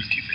multiverso.